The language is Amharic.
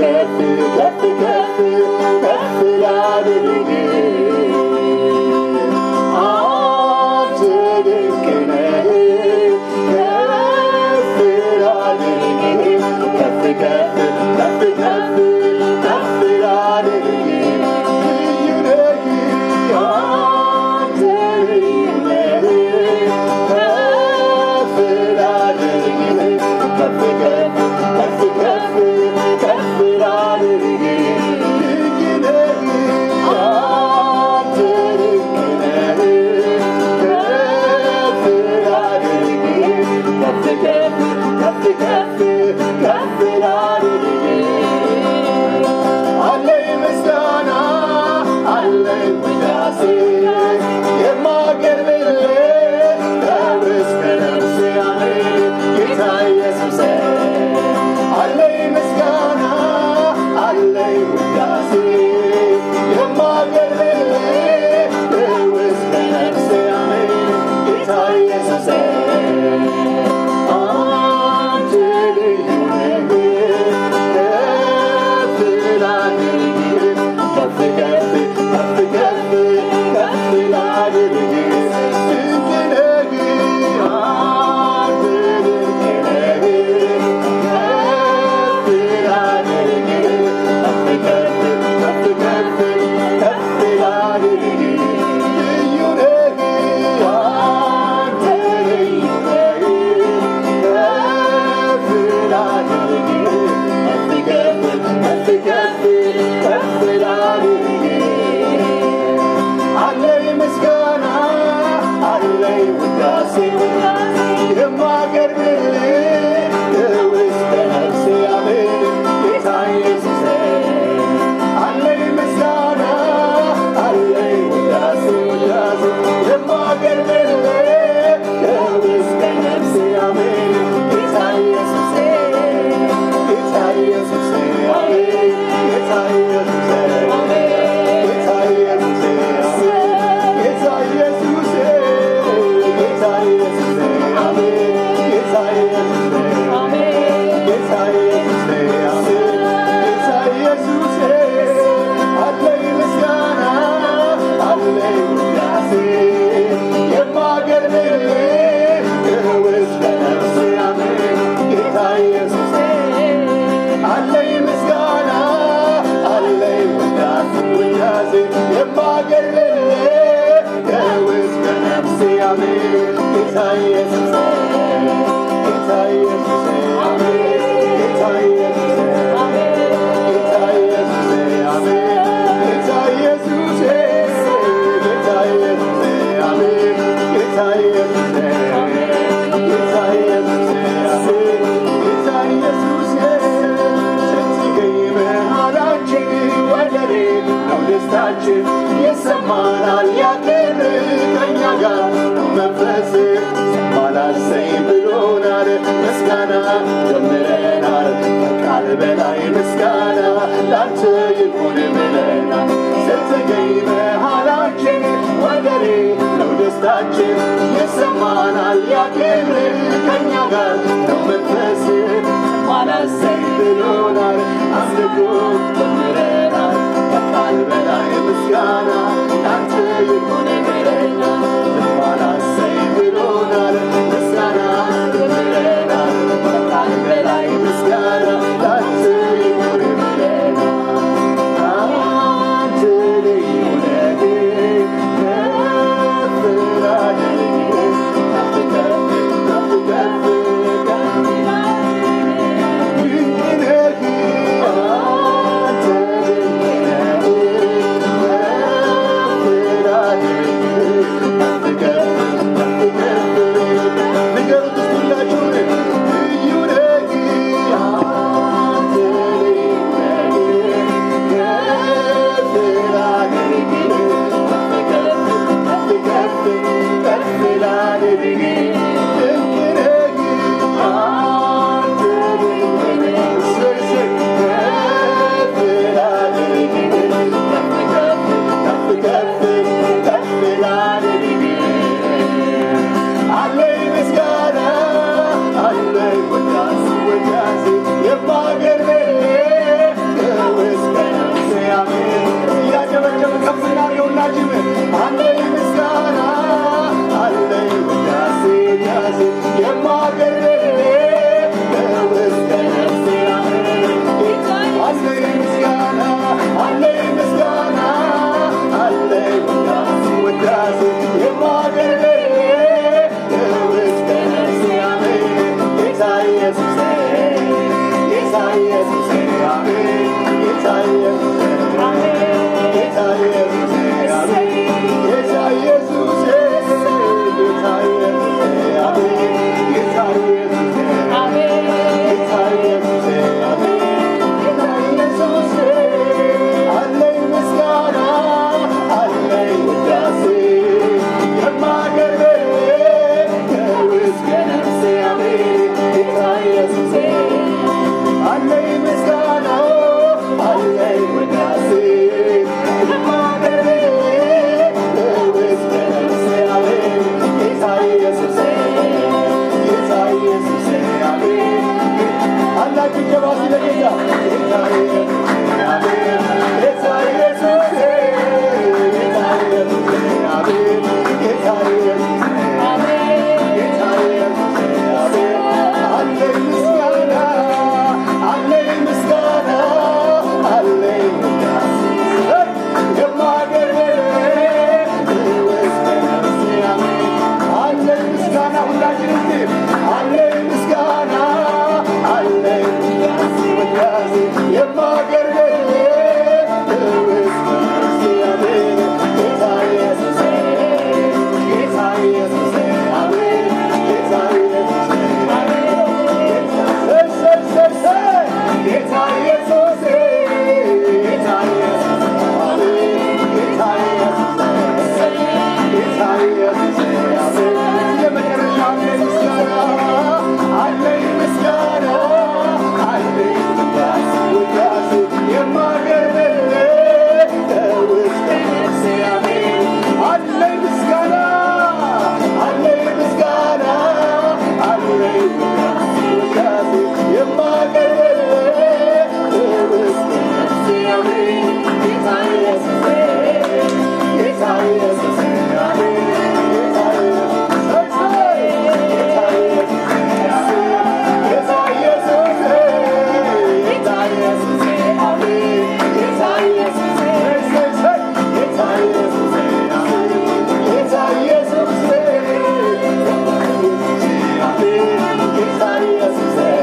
Kathy, Kathy, Kathy. get me ደስታችን ይሰማናል ያክል ከኛ ጋር መንፈስ ባላሰኝ ብሎናል ምስጋና ጀምረናል ከቃል በላይ ምስጋና ላንተ ይሁን ብለናል ስትገኝ መሃላችን ወደሬ ነው ደስታችን ይሰማናል ያክል ከኛ ጋር መንፈስ ባላሰኝ ብሎናል አምልኮ ጀምረናል ከቃል በላይ ምስጋና living in Jesus is there.